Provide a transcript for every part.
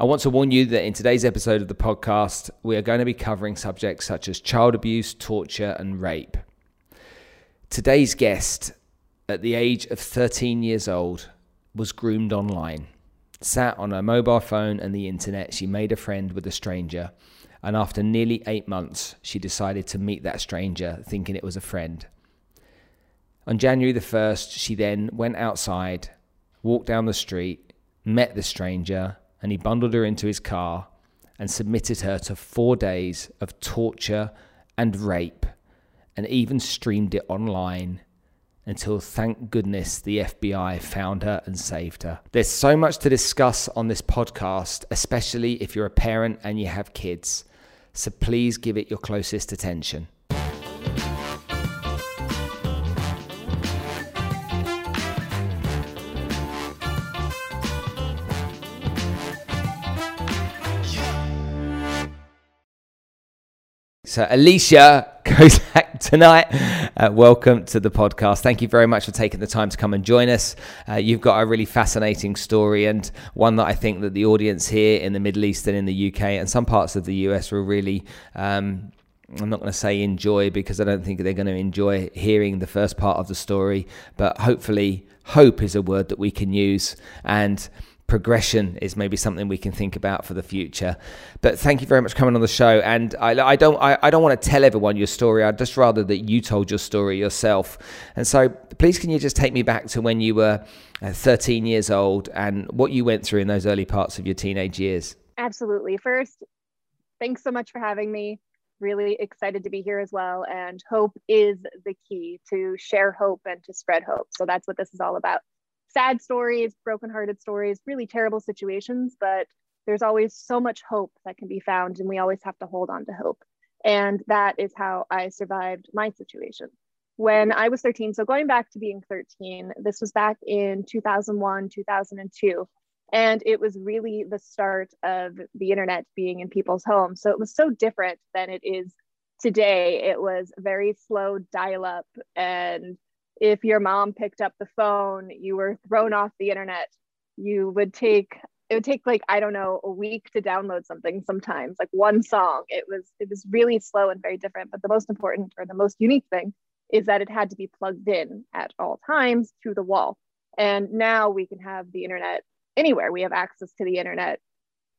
I want to warn you that in today's episode of the podcast, we are going to be covering subjects such as child abuse, torture, and rape. Today's guest, at the age of 13 years old, was groomed online. Sat on her mobile phone and the internet, she made a friend with a stranger. And after nearly eight months, she decided to meet that stranger, thinking it was a friend. On January the 1st, she then went outside, walked down the street, met the stranger, and he bundled her into his car and submitted her to four days of torture and rape and even streamed it online until thank goodness the FBI found her and saved her. There's so much to discuss on this podcast, especially if you're a parent and you have kids. So please give it your closest attention. So, Alicia Kozak tonight, uh, welcome to the podcast. Thank you very much for taking the time to come and join us. Uh, you've got a really fascinating story and one that I think that the audience here in the Middle East and in the UK and some parts of the US will really. Um, I'm not going to say enjoy because I don't think they're going to enjoy hearing the first part of the story, but hopefully, hope is a word that we can use. And progression is maybe something we can think about for the future. But thank you very much for coming on the show. And I, I don't I, I, don't want to tell everyone your story. I'd just rather that you told your story yourself. And so please can you just take me back to when you were uh, 13 years old and what you went through in those early parts of your teenage years? Absolutely. First, thanks so much for having me. Really excited to be here as well. And hope is the key to share hope and to spread hope. So that's what this is all about sad stories, brokenhearted stories, really terrible situations, but there's always so much hope that can be found, and we always have to hold on to hope. And that is how I survived my situation. When I was 13, so going back to being 13, this was back in 2001, 2002. And it was really the start of the internet being in people's homes. So it was so different than it is today. It was very slow dial up and if your mom picked up the phone, you were thrown off the internet. You would take it would take like I don't know a week to download something sometimes, like one song. It was it was really slow and very different. But the most important or the most unique thing is that it had to be plugged in at all times through the wall. And now we can have the internet anywhere. We have access to the internet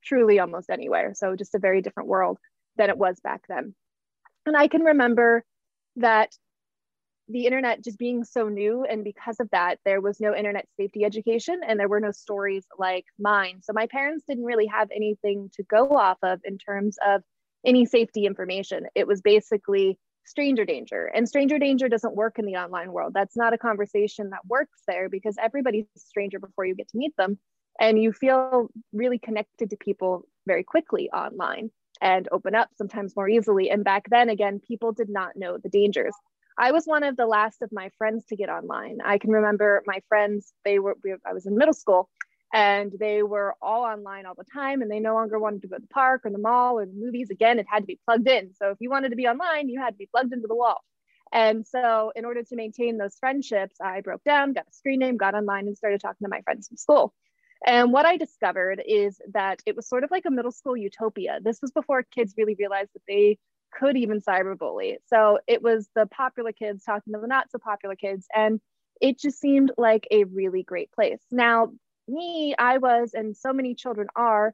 truly almost anywhere. So just a very different world than it was back then. And I can remember that the internet just being so new and because of that there was no internet safety education and there were no stories like mine. So my parents didn't really have anything to go off of in terms of any safety information. It was basically stranger danger and stranger danger doesn't work in the online world. That's not a conversation that works there because everybody's a stranger before you get to meet them and you feel really connected to people very quickly online and open up sometimes more easily. And back then again people did not know the dangers I was one of the last of my friends to get online. I can remember my friends, they were, I was in middle school and they were all online all the time and they no longer wanted to go to the park or the mall or the movies. Again, it had to be plugged in. So if you wanted to be online, you had to be plugged into the wall. And so, in order to maintain those friendships, I broke down, got a screen name, got online, and started talking to my friends from school. And what I discovered is that it was sort of like a middle school utopia. This was before kids really realized that they could even cyberbully. So it was the popular kids talking to the not so popular kids. And it just seemed like a really great place. Now, me, I was, and so many children are,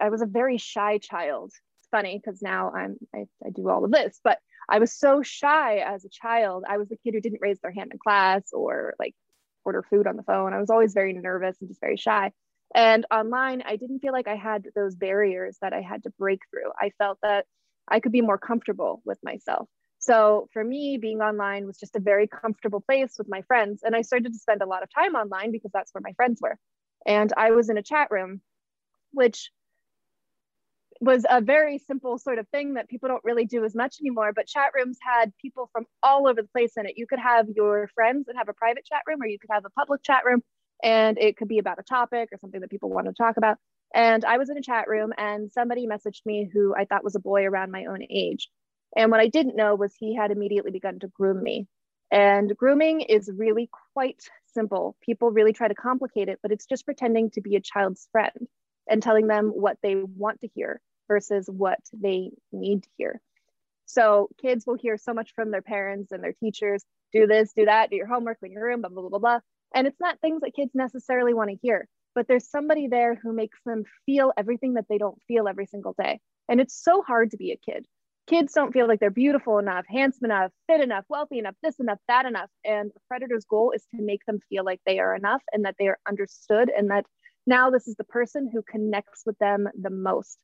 I was a very shy child. It's funny because now I'm, I, I do all of this, but I was so shy as a child. I was the kid who didn't raise their hand in class or like order food on the phone. I was always very nervous and just very shy. And online, I didn't feel like I had those barriers that I had to break through. I felt that I could be more comfortable with myself. So for me, being online was just a very comfortable place with my friends. And I started to spend a lot of time online because that's where my friends were. And I was in a chat room, which was a very simple sort of thing that people don't really do as much anymore. But chat rooms had people from all over the place in it. You could have your friends and have a private chat room, or you could have a public chat room, and it could be about a topic or something that people want to talk about. And I was in a chat room and somebody messaged me who I thought was a boy around my own age. And what I didn't know was he had immediately begun to groom me. And grooming is really quite simple. People really try to complicate it, but it's just pretending to be a child's friend. and telling them what they want to hear versus what they need to hear. So kids will hear so much from their parents and their teachers do this, do that, do your homework, clean your room, blah, blah, blah, blah, blah. And it's not things that kids necessarily want to hear, but there's somebody there who makes them feel everything that they don't feel every single day. And it's so hard to be a kid. Kids don't feel like they're beautiful enough, handsome enough, fit enough, wealthy enough, this enough, that enough. And a predator's goal is to make them feel like they are enough and that they are understood and that now this is the person who connects with them the most.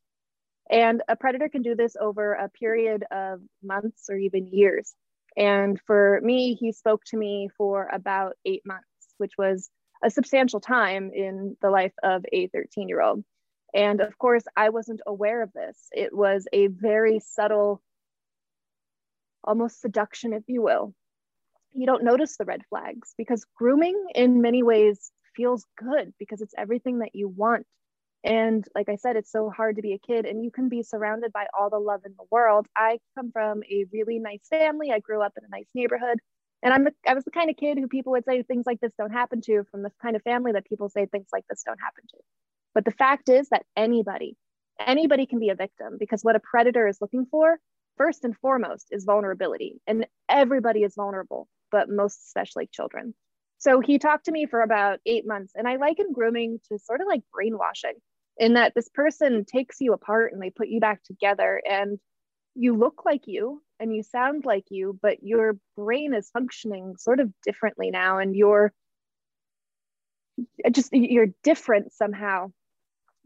And a predator can do this over a period of months or even years. And for me, he spoke to me for about eight months, which was a substantial time in the life of a 13 year old. And of course, I wasn't aware of this. It was a very subtle, almost seduction, if you will. You don't notice the red flags because grooming, in many ways, feels good because it's everything that you want and like I said, it's so hard to be a kid, and you can be surrounded by all the love in the world. I come from a really nice family. I grew up in a nice neighborhood, and I'm the, I was the kind of kid who people would say things like this don't happen to, from the kind of family that people say things like this don't happen to. But the fact is that anybody, anybody can be a victim because what a predator is looking for, first and foremost, is vulnerability, and everybody is vulnerable, but most especially children. So he talked to me for about eight months, and I liken grooming to sort of like brainwashing in that this person takes you apart and they put you back together and you look like you and you sound like you but your brain is functioning sort of differently now and you're uh, just you're different somehow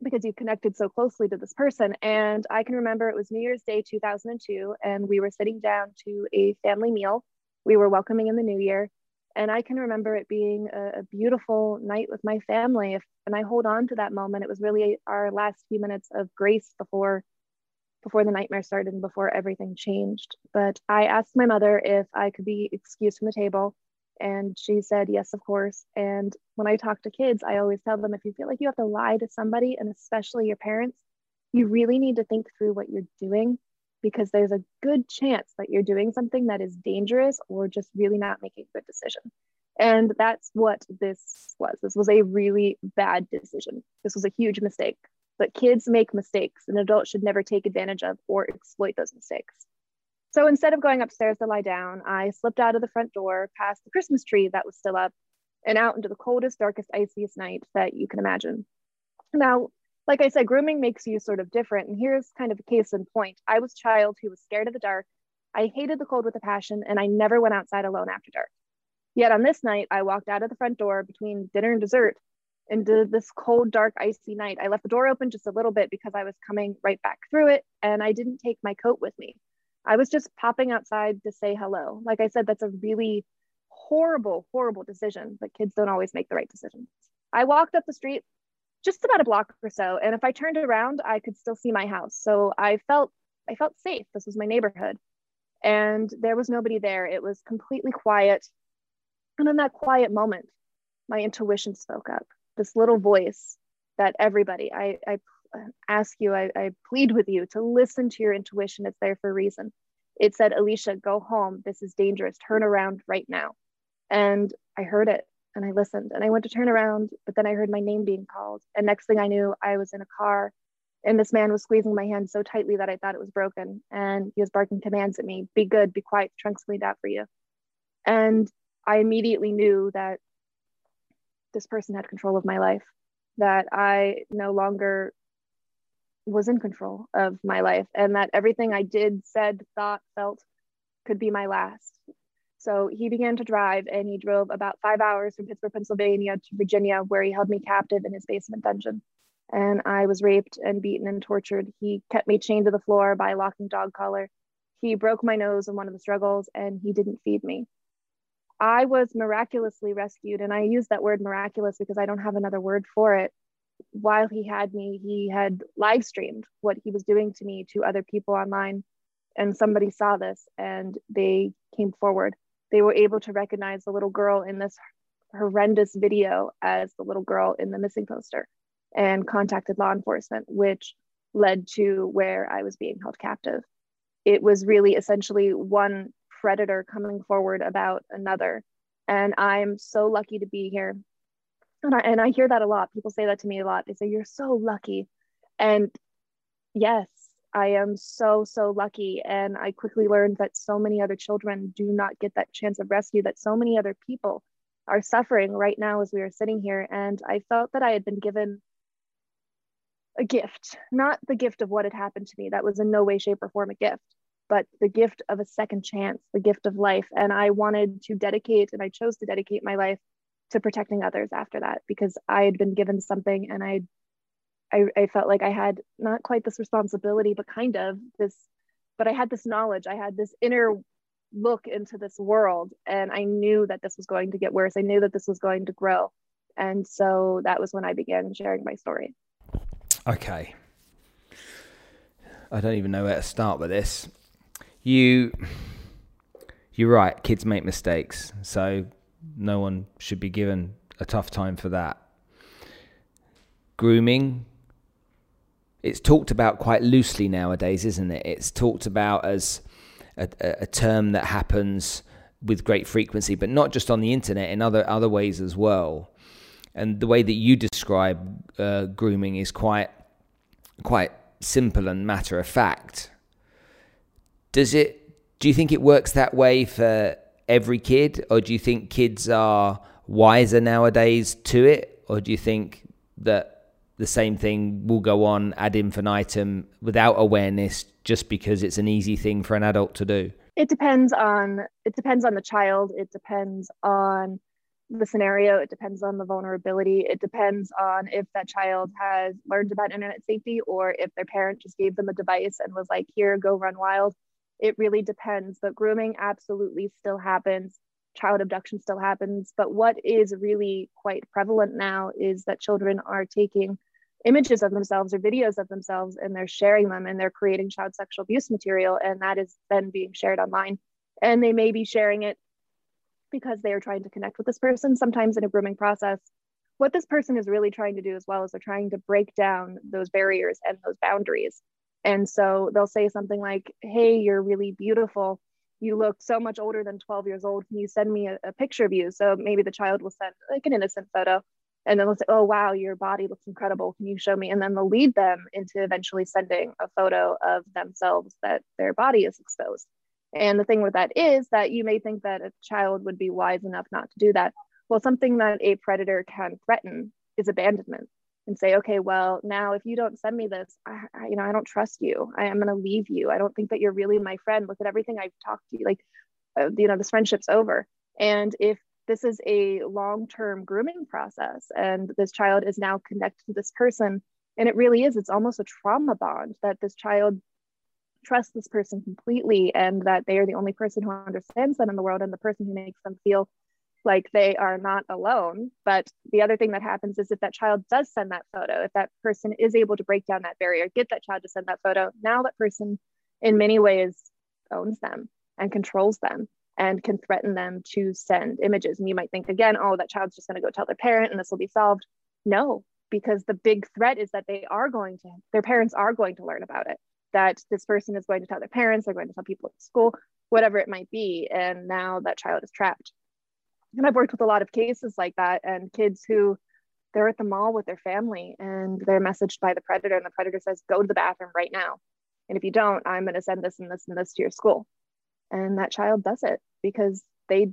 because you've connected so closely to this person and i can remember it was new year's day 2002 and we were sitting down to a family meal we were welcoming in the new year and I can remember it being a, a, beautiful night with my family. If, and I hold on to that moment. It was really our last few minutes of grace before before the nightmare started and before everything changed. But I asked my mother if I could be excused from the table. And she said, yes, of course. And when I talk to kids, I always tell them if you feel like you have to lie to somebody, and especially your parents, you really need to think through what you're doing because there's a good chance that you're doing something that is dangerous or just really not making a good decision. And that's what this was. This was a really bad decision. This was a huge mistake. But kids make mistakes, and adults should never take advantage of or exploit those mistakes. So instead of going upstairs to lie down, I slipped out of the front door past the Christmas tree that was still up and out into the coldest, darkest, iciest night that you can imagine. Now, like I said, grooming makes you sort of different. And here's kind of a case in point. I was a child who was scared of the dark. I hated the cold with a passion, and I never went outside alone after dark. Yet on this night, I walked out of the front door between dinner and dessert into this cold, dark, icy night. I left the door open just a little bit because I was coming right back through it, and I didn't take my coat with me. I was just popping outside to say hello. Like I said, that's a really horrible, horrible decision, but kids don't always make the right decisions. I walked up the street just about a block or so. And if I turned around, I could still see my house. So I felt I felt safe. This was my neighborhood. And there was nobody there. It was completely quiet. And in that quiet moment, my intuition spoke up. This little voice that everybody, I, I ask you, I, I plead with you to listen to your intuition. It's there for a reason. It said, Alicia, go home. This is dangerous. Turn around right now. And I heard it and I listened and I went to turn around, but then I heard my name being called. And next thing I knew, I was in a car and this man was squeezing my hand so tightly that I thought it was broken. And he was barking commands at me be good, be quiet, the trunk's cleaned out for you. And I immediately knew that this person had control of my life, that I no longer was in control of my life, and that everything I did, said, thought, felt could be my last. So he began to drive and he drove about five hours from Pittsburgh, Pennsylvania to Virginia, where he held me captive in his basement dungeon. And I was raped and beaten and tortured. He kept me chained to the floor by a locking dog collar. He broke my nose in one of the struggles and he didn't feed me. I was miraculously rescued. And I use that word miraculous because I don't have another word for it. While he had me, he had live streamed what he was doing to me to other people online. And somebody saw this and they came forward they were able to recognize the little girl in this horrendous video as the little girl in the missing poster and contacted law enforcement, which led to where I was being held captive. It was really essentially one predator coming forward about another. And I'm so lucky to be here. And I, and I hear that a lot. People say that to me a lot. They say, You're so lucky. And yes, I am so, so lucky. And I quickly learned that so many other children do not get that chance of rescue, that so many other people are suffering right now as we are sitting here. And I felt that I had been given a gift, not the gift of what had happened to me. That was in no way, shape, or form a gift, but the gift of a second chance, the gift of life. And I wanted to dedicate, and I chose to dedicate my life to protecting others after that because I had been given something and I I, I felt like I had not quite this responsibility, but kind of this, but I had this knowledge. I had this inner look into this world, and I knew that this was going to get worse. I knew that this was going to grow. And so that was when I began sharing my story. Okay. I don't even know where to start with this. You you're right, kids make mistakes. So no one should be given a tough time for that. Grooming it's talked about quite loosely nowadays, isn't it? It's talked about as a, a, term that happens with great frequency, but not just on the internet, in other other ways as well. And the way that you describe uh, grooming is quite quite simple and matter of fact. Does it? Do you think it works that way for every kid, or do you think kids are wiser nowadays to it, or do you think that the same thing will go on ad infinitum without awareness just because it's an easy thing for an adult to do? It depends on it depends on the child. It depends on the scenario. It depends on the vulnerability. It depends on if that child has learned about internet safety or if their parent just gave them a device and was like here go run wild it really depends but grooming absolutely still happens child abduction still happens. But what is really quite prevalent now is that children are taking images of themselves or videos of themselves and they're sharing them and they're creating child sexual abuse material. And that is then being shared online. And they may be sharing it because they are trying to connect with this person, sometimes in a grooming process. What this person is really trying to do as well is they're trying to break down those barriers and those boundaries. And so they'll say something like, Hey, you're really beautiful you look so much older than 12 years old. Can you send me a, a, picture of you? So maybe the child will send like an innocent photo. And then they'll say, Oh, wow, your body looks incredible. Can you show me? And then they'll lead them into eventually sending a photo of themselves that their body is exposed. And the thing with that is that you may think that a child would be wise enough not to do that. Well, something that a predator can threaten is abandonment and say, okay, well, now if you don't send me this, I, I you know, I don't trust you. I am going to leave you. I don't think that you're really my friend. Look at everything I've talked to you. Like, uh, you know, this friendship's over. And if this is a long-term grooming process, and this child is now connected to this person, and it really is, it's almost a trauma bond that this child trusts this person completely, and that they are the only person who understands them in the world, and the person who makes them feel like they are not alone. But the other thing that happens is if that child does send that photo, if that person is able to break down that barrier, get that child to send that photo, now that person in many ways owns them and controls them and can threaten them to send images. And you might think again, oh, that child's just going to go tell their parent and this will be solved. No, because the big threat is that they are going to, their parents are going to learn about it, that this person is going to tell their parents, they're going to tell people at school, whatever it might be. And now that child is trapped and I've worked with a lot of cases like that and kids who they're at the mall with their family and they're messaged by the predator and the predator says go to the bathroom right now. And if you don't i'm going to send this and this and this to your school. And that child does it because they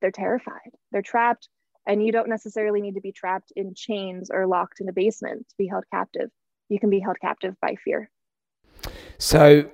they're terrified. They're trapped and you don't necessarily need to be trapped in chains or locked in a basement to be held captive. You can be held captive by fear. So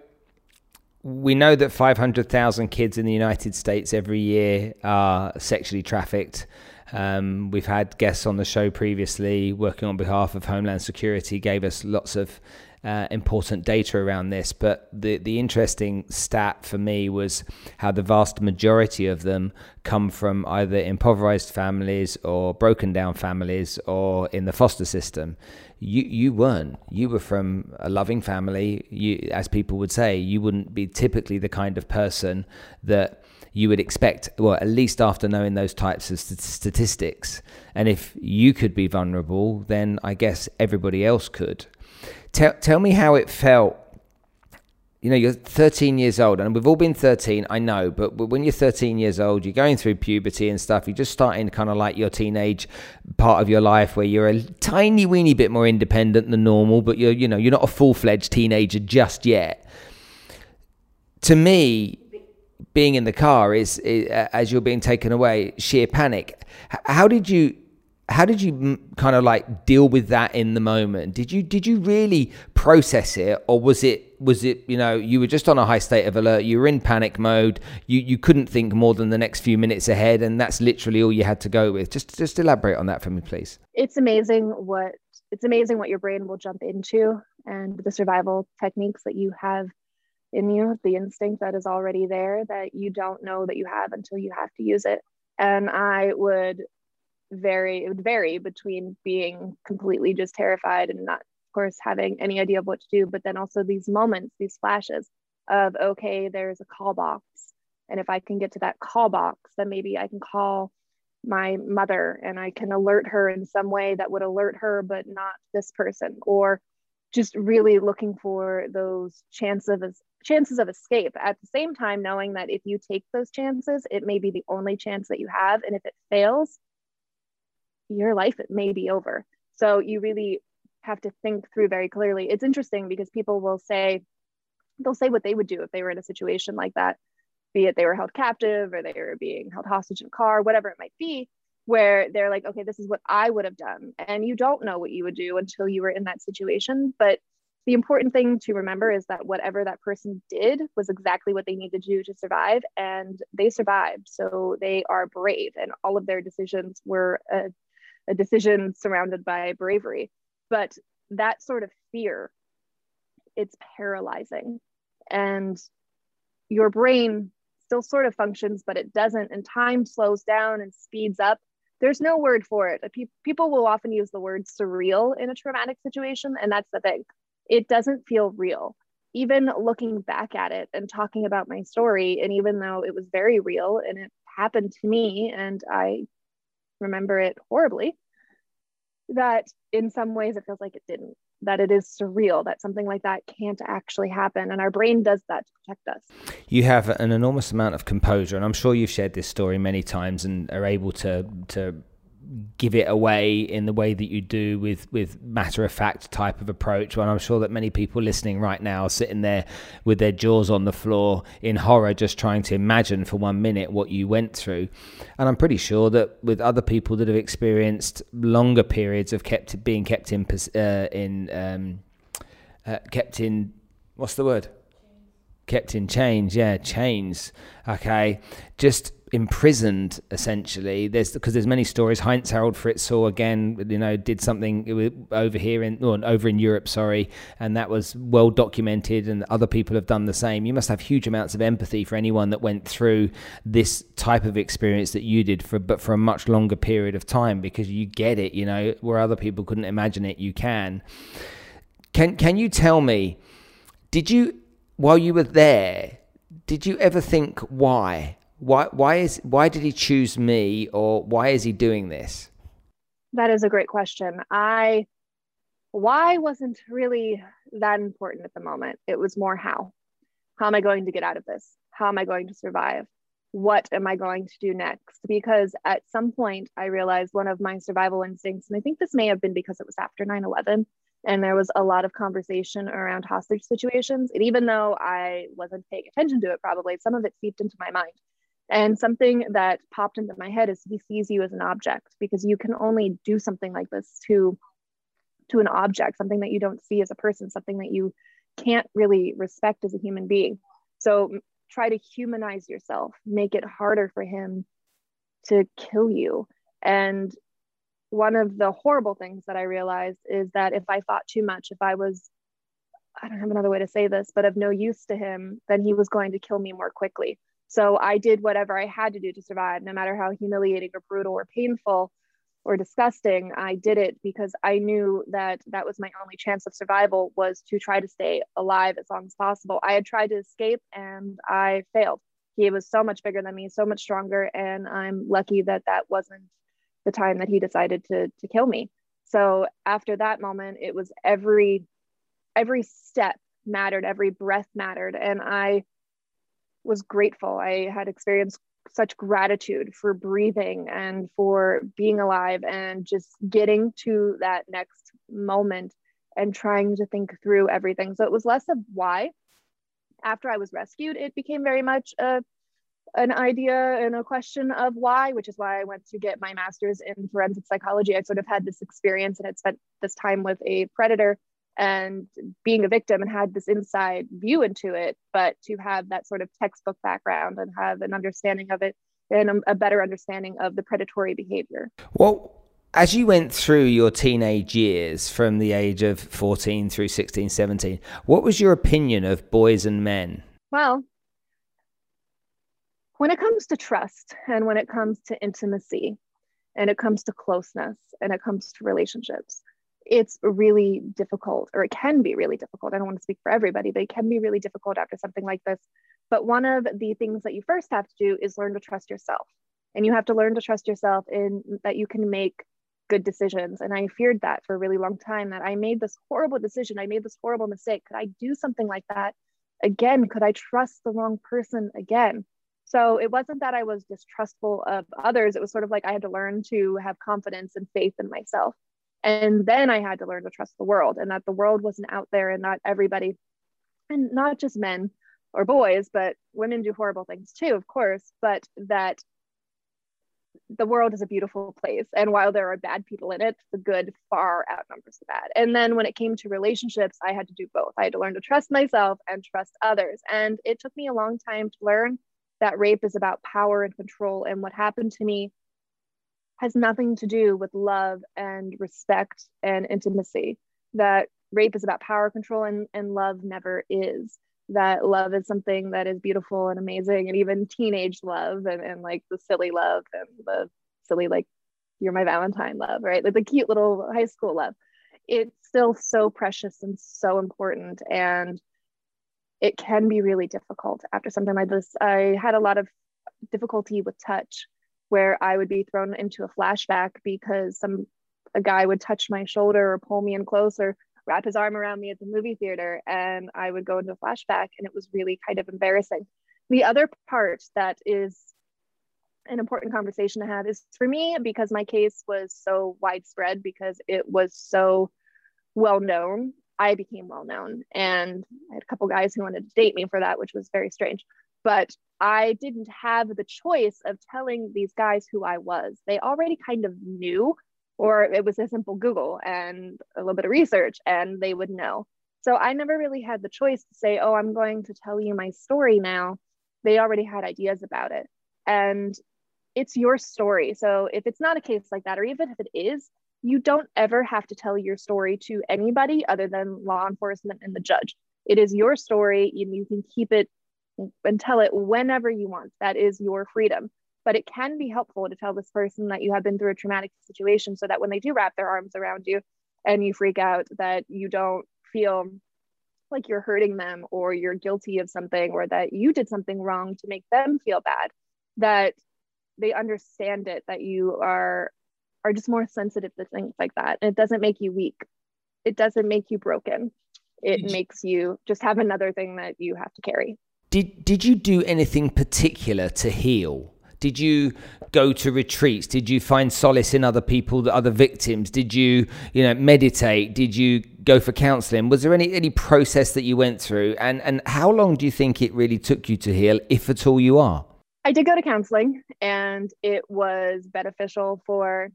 we know that 500,000 kids in the United States every year are sexually trafficked. Um, we've had guests on the show previously working on behalf of Homeland Security, gave us lots of uh, important data around this. But the, the interesting stat for me was how the vast majority of them come from either impoverished families or broken down families or in the foster system you you weren't. You were from a loving family. You, as people would say, you wouldn't be typically the kind of person that you would expect. Well, at least after knowing those types of st- statistics. And if you could be vulnerable, then I guess everybody else could. Tell tell me how it felt you know, you're 13 years old, and we've all been 13, I know, but when you're 13 years old, you're going through puberty and stuff, you're just starting kind of like your teenage part of your life where you're a tiny weeny bit more independent than normal, but you're, you know, you're not a full fledged teenager just yet. To me, being in the car is, is, as you're being taken away, sheer panic. How did you how did you kind of like deal with that in the moment? Did you did you really process it or was it was it you know you were just on a high state of alert you were in panic mode you you couldn't think more than the next few minutes ahead and that's literally all you had to go with? Just just elaborate on that for me please. It's amazing what it's amazing what your brain will jump into and the survival techniques that you have in you the instinct that is already there that you don't know that you have until you have to use it. And i would vary it would vary between being completely just terrified and not of course having any idea of what to do but then also these moments these flashes of okay there's a call box. And if i can get to that call box then maybe i can call my mother and i can alert her in some way that would alert her but not this person. Or just really looking for those chances of chances of escape. At the same time knowing that if you take those chances it may be the only chance that you have. And if it fails your life may be over. So you really have to think through very clearly. It's interesting because people will say, they'll say what they would do if they were in a situation like that, be it they were held captive or they were being held hostage in a car, whatever it might be, where they're like, okay, this is what I would have done. And you don't know what you would do until you were in that situation. But the important thing to remember is that whatever that person did was exactly what they needed to do to survive and they survived so they are brave and all of their decisions were a a decision surrounded by bravery. But that sort of fear, it's paralyzing. And your brain still sort of functions, but it doesn't. And time slows down and speeds up. There's no word for it. People will often use the word surreal in a traumatic situation. And that's the thing, it doesn't feel real. Even looking back at it and talking about my story, and even though it was very real and it happened to me, and I remember it horribly that in some ways it feels like it didn't that it is surreal that something like that can't actually happen. And our brain does that to protect us. You have an enormous amount of composure and i'm sure you've shared this story many times and are able to to give it away in the way that you do with with matter of fact type of approach. When i'm sure that many people listening right now are sitting there with their jaws on the floor in horror just trying to imagine for one minute what you went through. And i'm pretty sure that with other people that have experienced longer periods of kept being kept in uh, in um, uh, kept in what's the word? Kept in chains yeah chains okay? Just imprisoned essentially. There's because there's many stories. Heinz harald fritzl again you know did something over here in or over in europe sorry and that was well documented and other people have done the same. You must have huge amounts of empathy for anyone that went through this type of experience that you did for but for a much longer period of time because you get it you know where other people couldn't imagine it you can. Can can you tell me did you while you were there did you ever think why why why is why did he choose me or why is he doing this? That is a great question. I why wasn't really that important at the moment. It was more how. How am I going to get out of this? How am I going to survive? What am I going to do next? Because at some point I realized one of my survival instincts, and I think this may have been because it was after 9 11, and there was a lot of conversation around hostage situations. And even though I wasn't paying attention to it, probably some of it seeped into my mind. And something that popped into my head is he sees you as an object because you can only do something like this to to an object, something that you don't see as a person, something that you can't really respect as a human being. So try to humanize yourself, make it harder for him to kill you. And one of the horrible things that I realized is that if I fought too much, if I was, I don't have another way to say this, but of no use to him, then he was going to kill me more quickly. So I did whatever I had to do to survive, no matter how humiliating or brutal or painful or disgusting. I did it because I knew that that was my only chance of survival was to try to stay alive as long as possible. I had tried to escape and I failed. He was so much bigger than me, so much stronger, and I'm lucky that that wasn't the time that he decided to to kill me. So after that moment, it was every every step mattered, every breath mattered. And I was grateful. I had experienced such gratitude for breathing and for being alive and just getting to that next moment and trying to think through everything. So it was less of why. After I was rescued, it became very much a an idea and a question of why, which is why I went to get my master's in forensic psychology. I sort of had this experience and had spent this time with a predator and being a victim and had this inside view into it. But to have that sort of textbook background and have an understanding of it and a, better understanding of the predatory behavior. Well, as you went through your teenage years from the age of 14 through 16, 17, what was your opinion of boys and men? Well, when it comes to trust and when it comes to intimacy and it comes to closeness and it comes to relationships, it's really difficult, or it can be really difficult. I don't want to speak for everybody, but it can be really difficult after something like this. But one of the things that you first have to do is learn to trust yourself. And you have to learn to trust yourself in that you can make good decisions. And I feared that for a really long time that I made this horrible decision. I made this horrible mistake. Could I do something like that again? Could I trust the wrong person again? So it wasn't that I was distrustful of others. It was sort of like I had to learn to have confidence and faith in myself. And then I had to learn to trust the world and that the world wasn't out there and not everybody, and not just men or boys, but women do horrible things too, of course, but that the world is a beautiful place. And while there are bad people in it, the good far outnumbers the bad. And then when it came to relationships, I had to do both. I had to learn to trust myself and trust others. And it took me a long time to learn that rape is about power and control. And what happened to me has nothing to do with love and respect and intimacy. That rape is about power control and, and love never is. That love is something that is beautiful and amazing, and even teenage love and, and like the silly love and the silly, like, you're my Valentine love, right? Like the cute little high school love. It's still so precious and so important. And it can be really difficult after something like this. I had a lot of difficulty with touch where I would be thrown into a flashback because some a guy would touch my shoulder or pull me in close or wrap his arm around me at the movie theater and I would go into a flashback and it was really kind of embarrassing. The other part that is an important conversation to have is for me because my case was so widespread because it was so well known I became well known. And I had a couple guys who wanted to date me for that, which was very strange. But I didn't have the choice of telling these guys who I was. They already kind of knew, or it was a simple Google and a little bit of research, and they would know. So I never really had the choice to say, oh, I'm going to tell you my story now. They already had ideas about it. And it's your story. So if it's not a case like that, or even if it is, you don't ever have to tell your story to anybody other than law enforcement and the judge. It is your story and you can keep it and tell it whenever you want. That is your freedom. But it can be helpful to tell this person that you have been through a traumatic situation so that when they do wrap their arms around you and you freak out, that you don't feel like you're hurting them or you're guilty of something or that you did something wrong to make them feel bad. That they understand it, that you are are just more sensitive to things like that. And it doesn't make you weak. It doesn't make you broken. It makes you just have another thing that you have to carry. Did did you do anything particular to heal? Did you go to retreats? Did you find solace in other people, other victims? Did you, you know, meditate? Did you go for counseling? Was there any any process that you went through? And and how long do you think it really took you to heal, if at all you are? I did go to counseling and it was beneficial for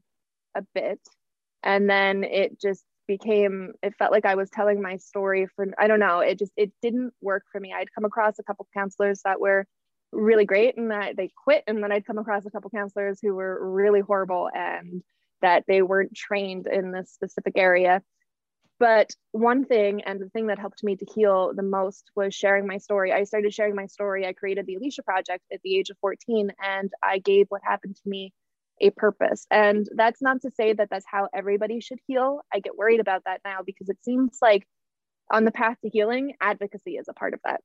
a bit and then it just became it felt like i was telling my story for i don't know it just it didn't work for me. I'd come across a couple counselors that were really great and that they quit and then i'd come across a couple counselors who were really horrible and that they weren't trained in this specific area. But one thing and the thing that helped me to heal the most was sharing my story. I started sharing my story. I created the alicia project at the age of 14 and i gave what happened to me a purpose. And that's not to say that that's how everybody should heal. I get worried about that now because it seems like on the path to healing, advocacy is a part of that.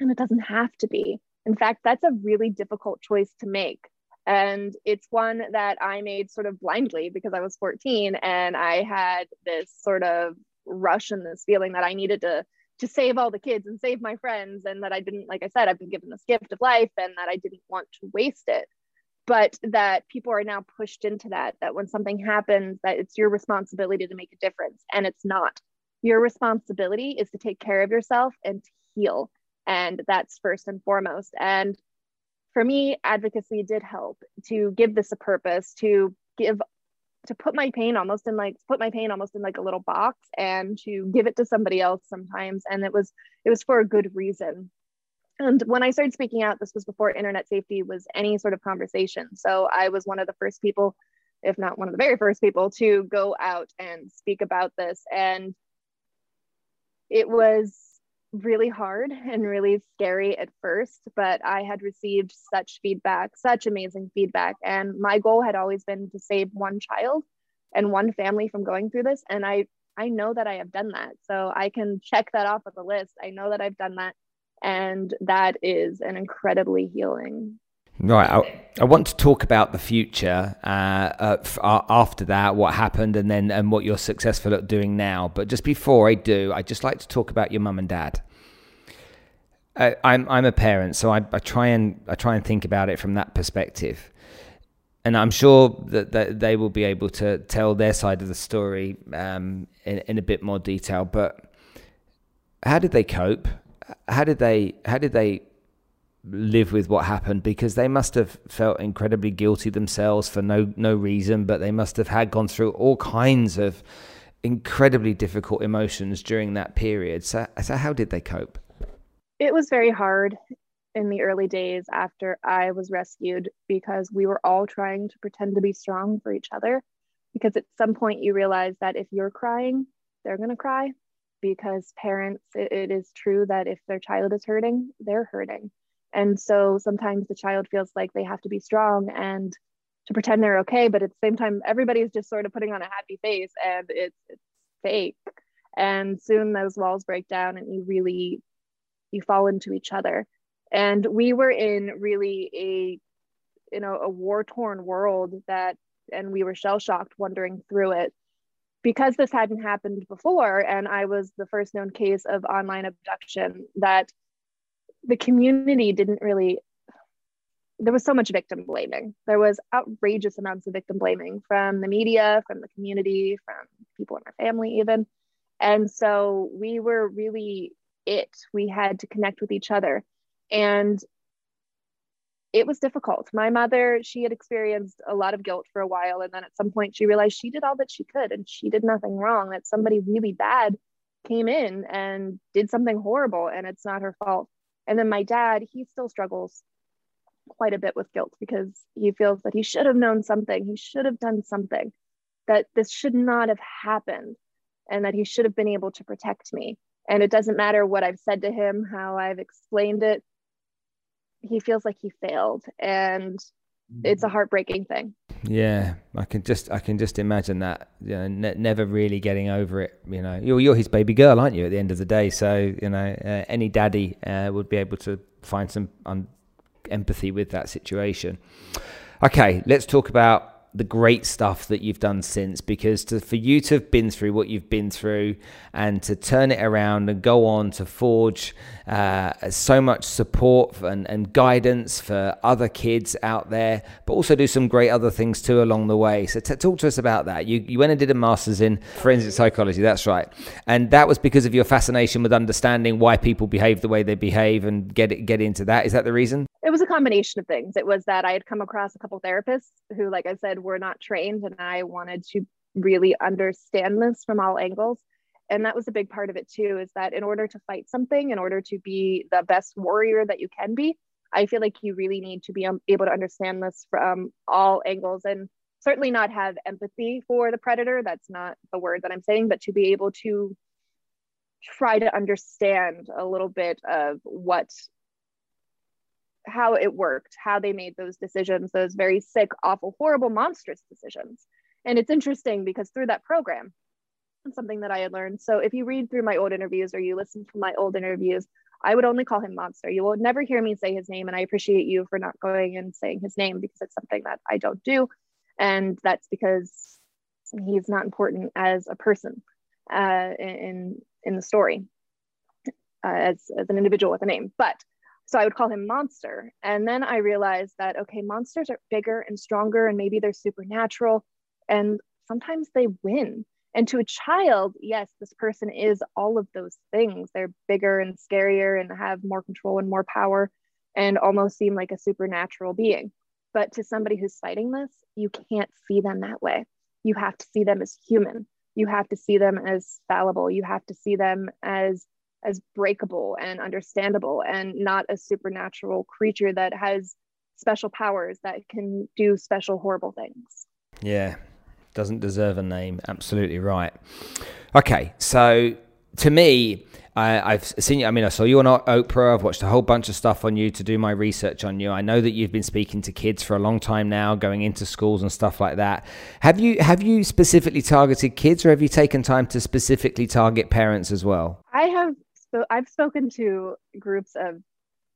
And it doesn't have to be. In fact, that's a really difficult choice to make. And it's one that I made sort of blindly because I was 14 and I had this sort of rush and this feeling that I needed to to save all the kids and save my friends and that I didn't like I said I've been given this gift of life and that I didn't want to waste it but that people are now pushed into that that when something happens that it's your responsibility to make a difference and it's not. Your responsibility is to take care of yourself and to heal and that's first and foremost. And for me advocacy did help to give this a purpose to give to put my pain almost in like put my pain almost in like a little box and to give it to somebody else sometimes. And it was it was for a good reason and when i started speaking out this was before internet safety was any sort of conversation so i was one of the first people if not one of the very first people to go out and speak about this and it was really hard and really scary at first, but I had received such feedback, such amazing feedback. And my goal had always been to save one child and one family from going through this. And I, I know that I have done that. So I can check that off of the list. I know that I've done that. And that is an incredibly healing Right. I, I, want to talk about the future uh, uh, f- uh, after that, what happened, and then and what you're successful at doing now. But just before I do, I'd just like to talk about your mum and dad. I, I'm I'm a parent, so I, I try and I try and think about it from that perspective, and I'm sure that, that they will be able to tell their side of the story um, in, in a bit more detail. But how did they cope? How did they how did they live with what happened because they must have felt incredibly guilty themselves for no no reason, but they must have had gone through all kinds of incredibly difficult emotions during that period. So, so how did they cope? It was very hard in the early days after I was rescued because we were all trying to pretend to be strong for each other. Because at some point you realize that if you're crying, they're going to cry. Because parents, it, it is true that if their child is hurting, they're hurting. And so sometimes the child feels like they have to be strong and to pretend they're okay, but at the same time, everybody's just sort of putting on a happy face and it's, it's fake. And soon those walls break down and you really you fall into each other. And we were in really a you know a war-torn world that and we were shell-shocked wandering through it because this hadn't happened before and i was the first known case of online abduction that the community didn't really there was so much victim blaming. There was outrageous amounts of victim blaming from the media, from the community, from people in our family, even. And so we were really it. We had to connect with each other. And it was difficult. My mother, she had experienced a lot of guilt for a while. And then at some point, she realized she did all that she could and she did nothing wrong, that somebody really bad came in and did something horrible and it's not her fault. And then my dad, he still struggles quite a bit with guilt because he feels that he should have known something, he should have done something, that this should not have happened, and that he should have been able to protect me. And it doesn't matter what I've said to him, how I've explained it, he feels like he failed. And it's a heartbreaking thing. Yeah, I can just I can just imagine that. You know, ne- never really getting over it. You know, you're you're his baby girl, aren't you? At the end of the day, so you know, uh, any daddy uh, would be able to find some un- empathy with that situation. Okay, let's talk about the great stuff that you've done since because to, for you to have been through what you've been through and to turn it around and go on to forge uh, so much support and, and guidance for other kids out there, but also do some great other things too along the way. So, t- talk to us about that. You, you went and did a master's in forensic psychology, that's right. And that was because of your fascination with understanding why people behave the way they behave and get, it, get into that. Is that the reason? It was a combination of things. It was that I had come across a couple therapists who, like I said, were not trained, and I wanted to really understand this from all angles. And that was a big part of it too, is that in order to fight something, in order to be the best warrior that you can be, I feel like you really need to be um, able to understand this from all angles and certainly not have empathy for the predator. That's not the word that I'm saying, but to be able to try to understand a little bit of what how it worked, how they made those decisions, those very sick, awful, horrible, monstrous decisions. And it's interesting because through that program, something that I had learned. So if you read through my old interviews or you listen to my old interviews, I would only call him Monster. You will never hear me say his name. And I appreciate you for not going and saying his name because it's something that I don't do. And that's because he's not important as a person uh, in, in the story. uh, as, as an individual with a name. But so I would call him Monster. And then I realized that, okay, monsters are bigger and stronger, and maybe they're supernatural. And sometimes they win. And to a child, yes, this person is all of those things. They're bigger and scarier and have more control and more power and almost seem like a supernatural being. But to somebody who's fighting this, you can't see them that way. You have to see them as human. You have to see them as fallible. You have to see them as as breakable and understandable and not a supernatural creature that has special powers that can do special horrible things. Yeah, doesn't deserve a name. Absolutely right. Okay, so to me, I, have seen you. I mean, I saw you on Oprah. I've watched a whole bunch of stuff on you to do my research on you. I know that you've been speaking to kids for a long time now, going into schools and stuff like that. Have you have you specifically targeted kids, or have you taken time to specifically target parents as well? I have. So I've spoken to groups of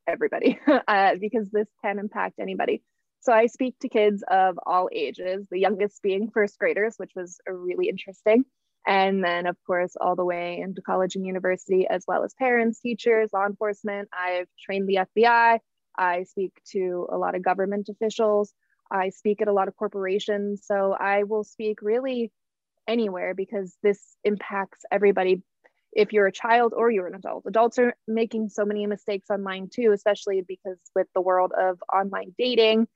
everybody uh, because this can impact anybody. So I speak to kids of all ages, the youngest being first graders, which was really interesting. And then, of course, all the way into college and university, as well as parents, teachers, law enforcement. I've trained the FBI. I speak to a lot of government officials. I speak at a lot of corporations. So I will speak really anywhere because this impacts everybody. If you're a child or you're an adult, adults are making so many mistakes online too, especially because with the world of online dating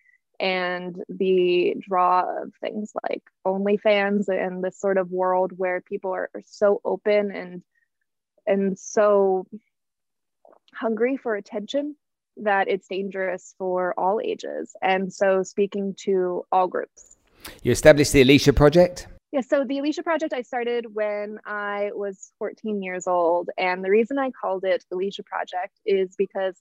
and the draw of things like OnlyFans and this sort of world where people are, are so open and and so hungry for attention that it's dangerous for all ages. And so speaking to all groups. You established the Alicia Project? Yeah, so the Alicia Project I started when I was 14 years old. And the reason I called it the Alicia Project is because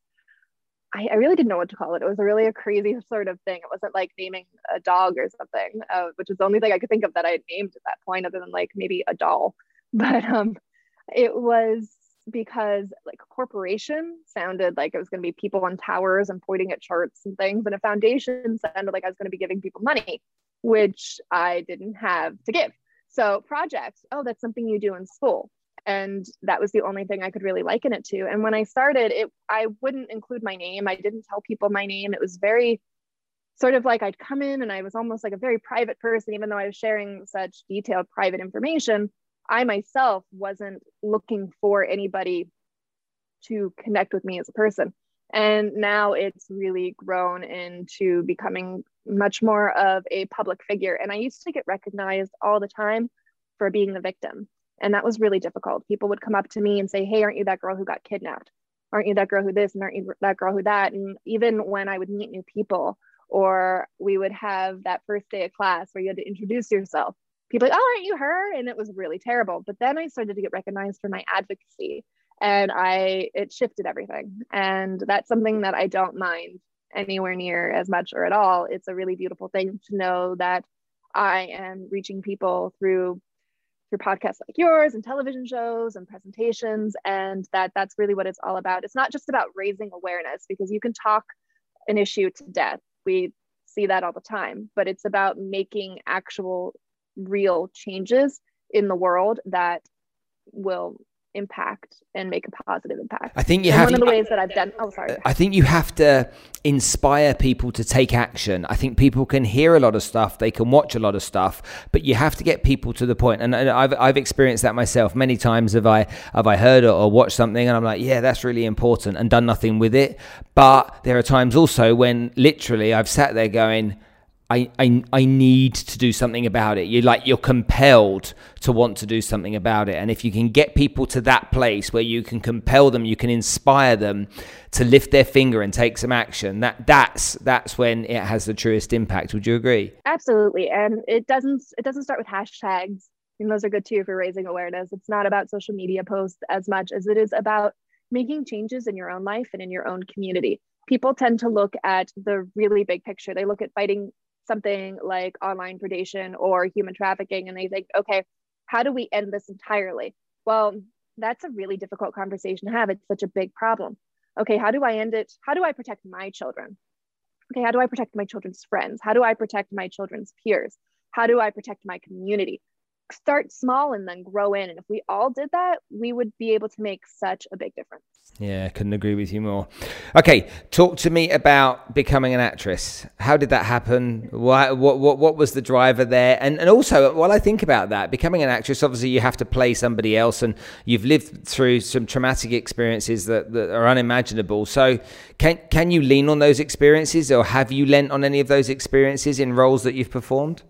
I, I, really didn't know what to call it. It was a really a crazy sort of thing. It wasn't like naming a dog or something, uh, which is the only thing I could think of that I had named at that point, other than like maybe a doll. But um, it was because like corporation sounded like it was going to be people on towers and pointing at charts and things, and a foundation sounded like I was going to be giving people money, which I didn't have to give. So projects, oh, that's something you do in school. And that was the only thing i could really liken it to. And when i started it i wouldn't include my name. I didn't tell people my name. It was very sort of like i'd come in and i was almost like a very private person even though i was sharing such detailed private information i myself wasn't looking for anybody to connect with me as a person. And now it's really grown into becoming much more of a public figure and i used to get recognized all the time for being the victim and that was really difficult. People would come up to me and say, Hey, aren't you that girl who got kidnapped? Aren't you that girl who this and aren't you that girl who that? And even when I would meet new people, or we would have that first day of class where you had to introduce yourself, people like, Oh, aren't you her? And it was really terrible. But then I started to get recognized for my advocacy and I it shifted everything. And that's something that I don't mind anywhere near as much or at all. It's a really beautiful thing to know that I am reaching people through through podcasts like yours and television shows and presentations and that that's really what it's all about it's not just about raising awareness because you can talk an issue to death we see that all the time but it's about making actual real changes in the world that will impact and make a positive impact. I think you and have one of the ways that I've done. Oh, sorry. I think you have to inspire people to take action. I think people can hear a lot of stuff, they can watch a lot of stuff, but you have to get people to the point. And, and I've I've experienced that myself many times. Have I have I heard or watched something and I'm like, yeah, that's really important, and done nothing with it. But there are times also when literally I've sat there going I, I, I need to do something about it. You're like you're compelled to want to do something about it. And if you can get people to that place where you can compel them, you can inspire them to lift their finger and take some action, that that's that's when it has the truest impact. Would you agree? Absolutely. And it doesn't it doesn't start with hashtags. I And those are good too for raising awareness. It's not about social media posts as much as it is about making changes in your own life and in your own community people tend to look at the really big picture. They look at fighting something like online predation or human trafficking and they think, okay, how do we end this entirely? Well, that's a really difficult conversation to have. It's such a big problem. Okay, how do I end it? How do I protect my children? Okay, how do I protect my children's friends? How do I protect my children's peers? How do I protect my community? Start small and then grow in. And if we all did that, we would be able to make such a big difference. Yeah, couldn't agree with you more. Okay, talk to me about becoming an actress. How did that happen? Why, what, what, what was the driver there? And, and also, while I think about that, becoming an actress, obviously you have to play somebody else and you've lived through some traumatic experiences that, that are unimaginable. So can, can you lean on those experiences or have you lent on any of those experiences in roles that you've performed?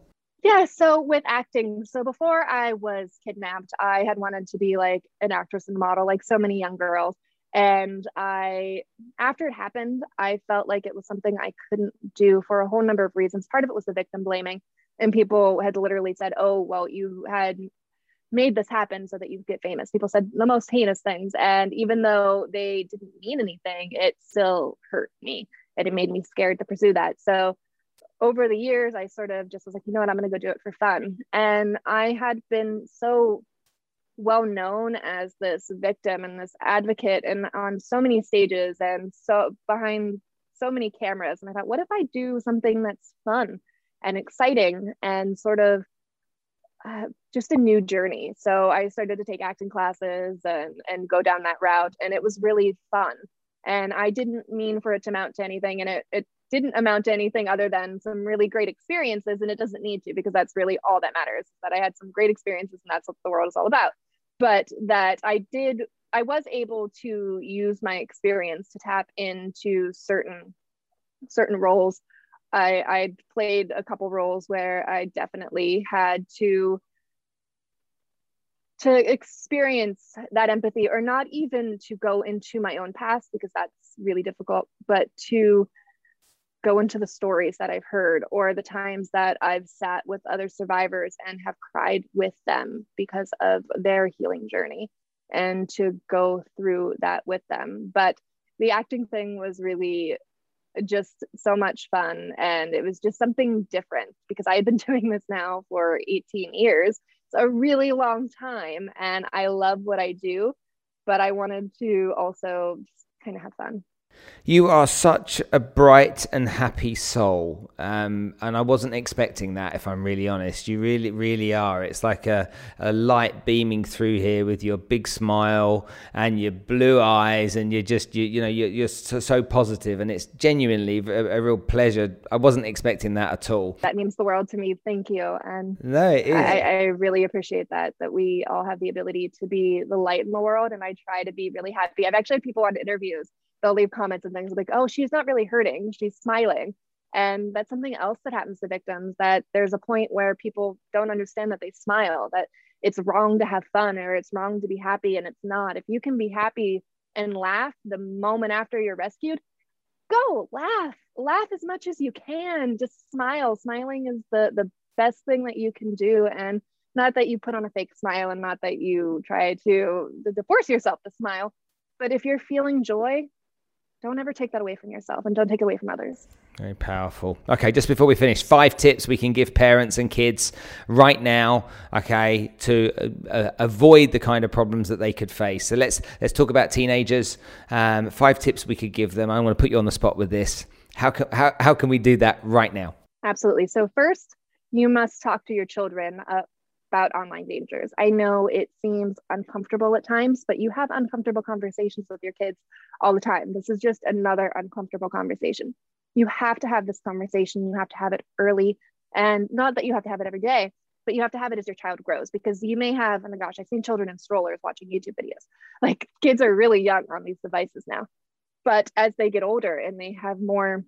Yeah, so with acting, so before I was kidnapped, I had wanted to be like an actress and model, like so many young girls. And I, after it happened, I felt like it was something I couldn't do for a whole number of reasons. Part of it was the victim blaming, and people had literally said, "Oh, well, you had made this happen so that you get famous." People said the most heinous things, and even though they didn't mean anything, it still hurt me, and it made me scared to pursue that. So over the years, I sort of just was like, you know what, I'm going to go do it for fun. And I had been so well known as this victim and this advocate and on so many stages and so behind so many cameras. And I thought, what if I do something that's fun and exciting and sort of uh, just a new journey? So I started to take acting classes and, and go down that route. And it was really fun. And I didn't mean for it to amount to anything. And it, it didn't amount to anything other than some really great experiences and it doesn't need to because that's really all that matters that i had some great experiences and that's what the world is all about. But that i did i was able to use my experience to tap into certain certain roles. I i played a couple roles where i definitely had to to experience that empathy or not even to go into my own past because that's really difficult but to go into the stories that I've heard or the times that I've sat with other survivors and have cried with them because of their healing journey and to go through that with them. But the acting thing was really just so much fun and it was just something different because I had been doing this now for 18 years. It's a really long time and I love what I do, but I wanted to also kind of have fun. You are such a bright and happy soul, um, and I wasn't expecting that. If I'm really honest, you really, really are. It's like a, a light beaming through here with your big smile and your blue eyes, and you're just, you, you know, you're, you're so, so, positive, and it's genuinely a, a, real pleasure. I wasn't expecting that at all. That means the world to me. Thank you, and no, I, I really appreciate that. That we all have the ability to be the light in the world, and I try to be really happy. I've actually had people on interviews they'll leave comments and things like, oh, she's not really hurting, she's smiling. And that's something else that happens to victims that there's a point where people don't understand that they smile, that it's wrong to have fun or it's wrong to be happy. And it's not. If you can be happy and laugh the moment after you're rescued, go laugh, laugh as much as you can. Just smile. Smiling is the, the best thing that you can do. And not that you put on a fake smile and not that you try to, to force yourself to smile, but if you're feeling joy, don't ever take that away from yourself and don't take it away from others. Very powerful. Okay, just before we finish, five tips we can give parents and kids right now, okay, to uh, uh, avoid the kind of problems that they could face. So let's let's talk about teenagers. Um, five tips we could give them. I'm going to put you on the spot with this. How can how, how can we do that right now? Absolutely. So first, you must talk to your children uh, about online dangers. I know it seems uncomfortable at times, but you have uncomfortable conversations with your kids all the time. This is just another uncomfortable conversation. You have to have this conversation. You have to have it early. And not that you have to have it every day, but you have to have it as your child grows because you may have, oh my gosh, I've seen children in strollers watching YouTube videos. Like kids are really young on these devices now. But as they get older and they have more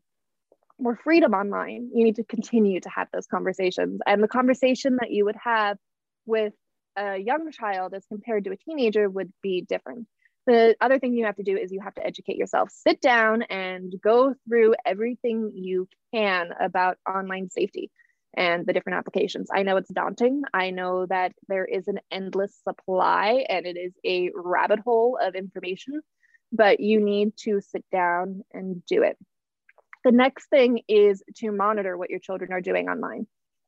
more freedom online, you need to continue to have those conversations. And the conversation that you would have with a young child as compared to a teenager would be different. The other thing you have to do is you have to educate yourself. Sit down and go through everything you can about online safety and the different applications. I know it's daunting. I know that there is an endless supply and it is a rabbit hole of information, but you need to sit down and do it. The next thing is to monitor what your children are doing online.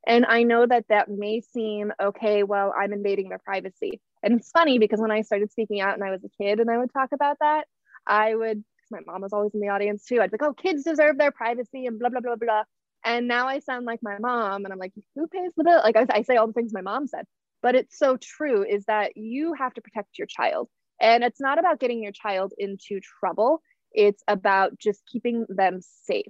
And I know that that may seem okay, well, I'm invading their privacy. And it's funny because when I started speaking out and I was a kid and I would talk about that, I would, my mom was always in the audience too. I'd be like, oh, kids deserve their privacy and blah, blah, blah, blah. And now I sound like my mom and I'm like, who pays the bill? Like I, I say all the things my mom said. but it's so true is that you have to protect your child. And it's not about getting your child into trouble, it's about just keeping them safe.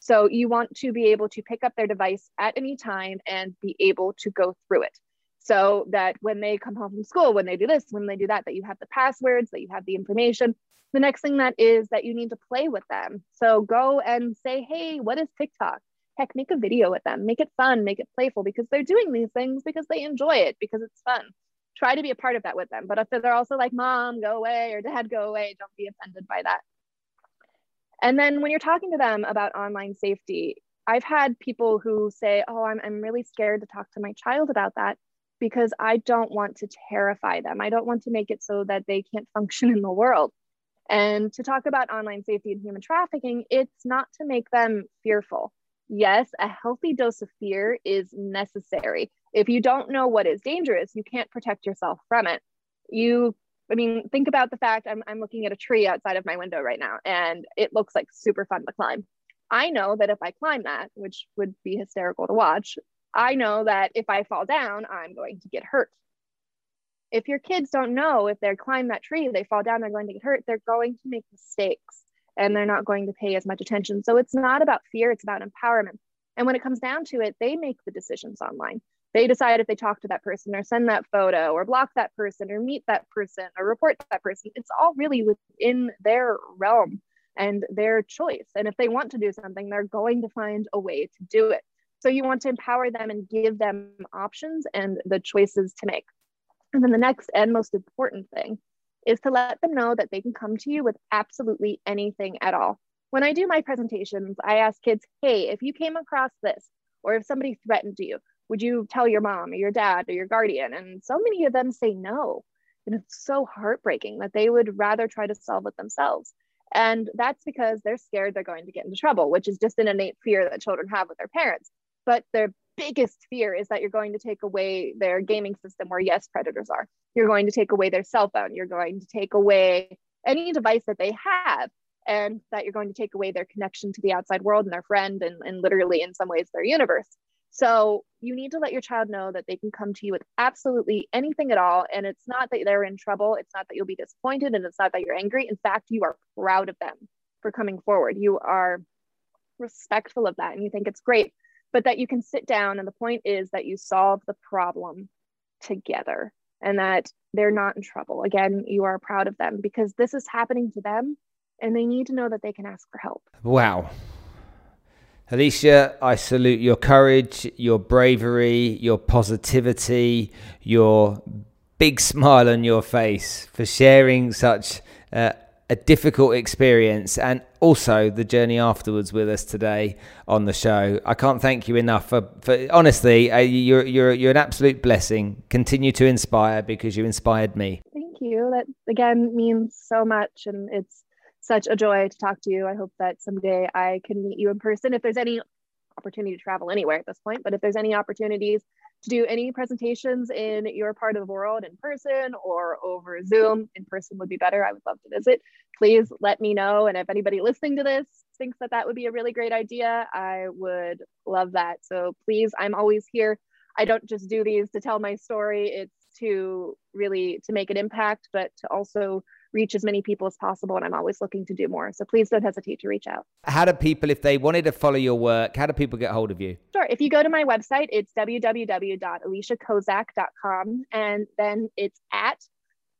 So you want to be able to pick up their device at any time and be able to go through it. So that when they come home from school, when they do this, when they do that, that you have the passwords, that you have the information. The next thing that is that you need to play with them. So go and say, hey, what is TikTok? Heck, make a video with them, make it fun, make it playful because they're doing these things because they enjoy it, because it's fun. Try to be a part of that with them. But if they're also like, mom, go away, or dad, go away, don't be offended by that. And then when you're talking to them about online safety, I've had people who say, Oh, I'm, I'm really scared to talk to my child about that because I don't want to terrify them. I don't want to make it so that they can't function in the world. And to talk about online safety and human trafficking, it's not to make them fearful. Yes, a healthy dose of fear is necessary. If you don't know what is dangerous, you can't protect yourself from it. You I mean, think about the fact I'm, I'm looking at a tree outside of my window right now and it looks like super fun to climb. I know that if I climb that, which would be hysterical to watch, I know that if I fall down, I'm going to get hurt. If your kids don't know if they climb that tree, they fall down, they're going to get hurt, they're going to make mistakes and they're not going to pay as much attention. So it's not about fear, it's about empowerment. And when it comes down to it, they make the decisions online they decide if they talk to that person or send that photo or block that person or meet that person or report to that person. It's all really within their realm and their choice. And if they want to do something, they're going to find a way to do it. So you want to empower them and give them options and the choices to make. And then the next and most important thing is to let them know that they can come to you with absolutely anything at all. When I do my presentations, I ask kids, hey, if you came across this, or if somebody threatened you, would you tell your mom or your dad or your guardian? And so many of them say no. And it's so heartbreaking that they would rather try to solve it themselves. And that's because they're scared they're going to get into trouble which is just an innate fear that children have with their parents. But their biggest fear is that you're going to take away their gaming system where yes predators are. You're going to take away their cell phone. You're going to take away any device that they have and that you're going to take away their connection to the outside world and their friend and, and literally in some ways their universe so you need to let your child know that they can come to you with absolutely anything at all. And it's not that they're in trouble. It's not that you'll be disappointed and it's not that you're angry. In fact, you are proud of them for coming forward. You are respectful of that and you think it's great, but that you can sit down. And the point is that you solve the problem together and that they're not in trouble. Again, you are proud of them because this is happening to them and they need to know that they can ask for help. Wow. Alicia, I salute your courage, your bravery, your positivity, your big smile on your face for sharing such uh, a difficult experience and also the journey afterwards with us today on the show. I can't thank you enough for, for honestly, uh, you're, you're, you're an absolute blessing. Continue to inspire because you inspired me. Thank you. That again means so much. And it's such a joy to talk to you. I hope that someday I can meet you in person. If there's any opportunity to travel anywhere at this point, but if there's any opportunities to do any presentations in your part of the world in person or over Zoom, in person would be better. I would love to visit. Please let me know. And if anybody listening to this thinks that that would be a really great idea, I would love that. So please, I'm always here. I don't just do these to tell my story. It's to really to make an impact, but to also reach as many people as possible. And I'm always looking to do more. So please don't hesitate to reach out. How do people, if they wanted to follow your work, how do people get hold of you? Sure. If you go to my website, it's www.aliciakozak.com. And then it's at,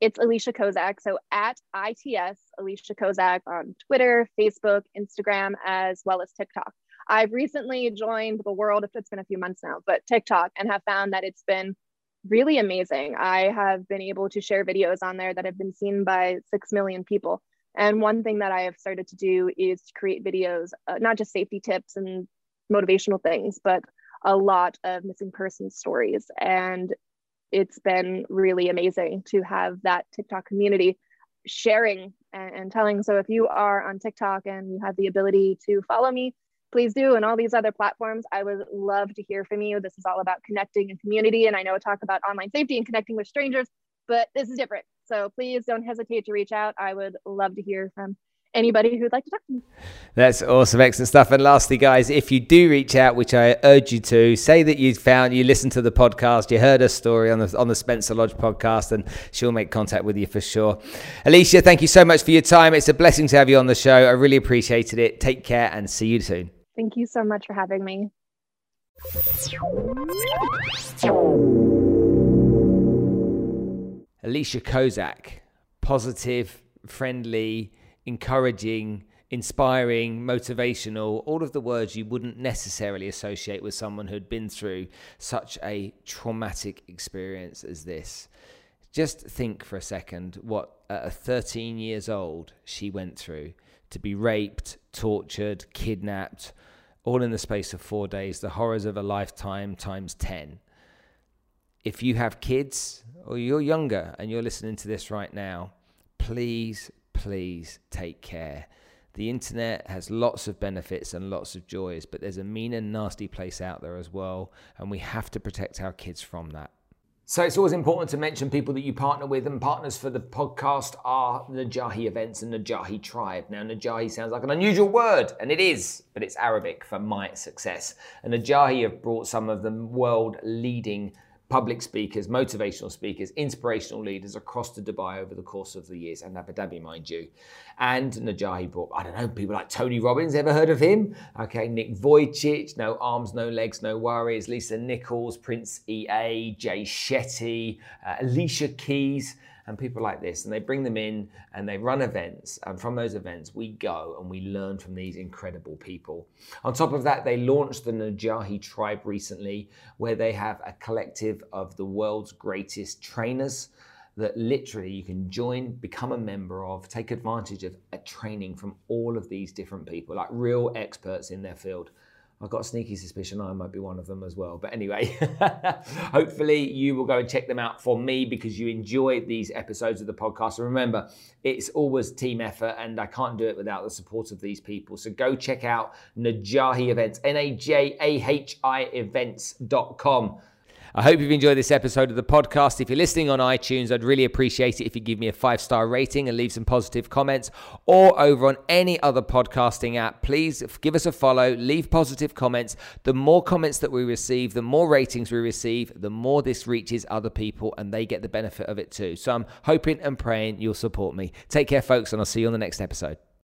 it's Alicia Kozak. So at ITS Alicia Kozak on Twitter, Facebook, Instagram, as well as TikTok. I've recently joined the world, if it's been a few months now, but TikTok and have found that it's been really amazing. I have been able to share videos on there that have been seen by 6 million people. And one thing that I have started to do is to create videos, uh, not just safety tips and motivational things, but a lot of missing person stories. And it's been really amazing to have that TikTok community sharing and, and telling. So if you are on TikTok and you have the ability to follow me, please do. And all these other platforms, I would love to hear from you. This is all about connecting and community. And I know I talk about online safety and connecting with strangers, but this is different. So please don't hesitate to reach out. I would love to hear from anybody who'd like to talk to me. That's awesome, excellent stuff. And lastly, guys, if you do reach out, which I urge you to, say that you found you listened to the podcast, you heard a story on the on the Spencer Lodge podcast, and she'll make contact with you for sure. Alicia, thank you so much for your time. It's a blessing to have you on the show. I really appreciated it. Take care and see you soon. Thank you so much for having me. Alicia Kozak, positive, friendly, encouraging, inspiring, motivational, all of the words you wouldn't necessarily associate with someone who'd been through such a traumatic experience as this. Just think for a second what at 13 years old she went through to be raped, tortured, kidnapped, all in the space of four days, the horrors of a lifetime times 10. If you have kids or you're younger and you're listening to this right now, please, please take care. The internet has lots of benefits and lots of joys, but there's a mean and nasty place out there as well, and we have to protect our kids from that. So it's always important to mention people that you partner with, and partners for the podcast are Najahi Events and Najahi Tribe. Now, Najahi sounds like an unusual word, and it is, but it's Arabic for my success. And Najahi have brought some of the world leading public speakers, motivational speakers, inspirational leaders across to Dubai over the course of the years, and Abu Dhabi, mind you. And Najahi brought, I don't know, people like Tony Robbins, ever heard of him? Okay, Nick Vujicic, no arms, no legs, no worries, Lisa Nichols, Prince EA, Jay Shetty, uh, Alicia Keys and people like this, and they bring them in and they run events. And from those events, we go and we learn from these incredible people. On top of that, they launched the Najahi Tribe recently, where they have a collective of the world's greatest trainers that literally you can join, become a member of, take advantage of a training from all of these different people, like real experts in their field. I've got a sneaky suspicion I might be one of them as well. But anyway, hopefully you will go and check them out for me because you enjoy these episodes of the podcast. And remember, it's always team effort and I can't do it without the support of these people. So go check out Najahi Events, N A J A H I events.com. I hope you've enjoyed this episode of the podcast. If you're listening on iTunes, I'd really appreciate it if you give me a five star rating and leave some positive comments, or over on any other podcasting app. Please give us a follow, leave positive comments. The more comments that we receive, the more ratings we receive, the more this reaches other people and they get the benefit of it too. So I'm hoping and praying you'll support me. Take care, folks, and I'll see you on the next episode.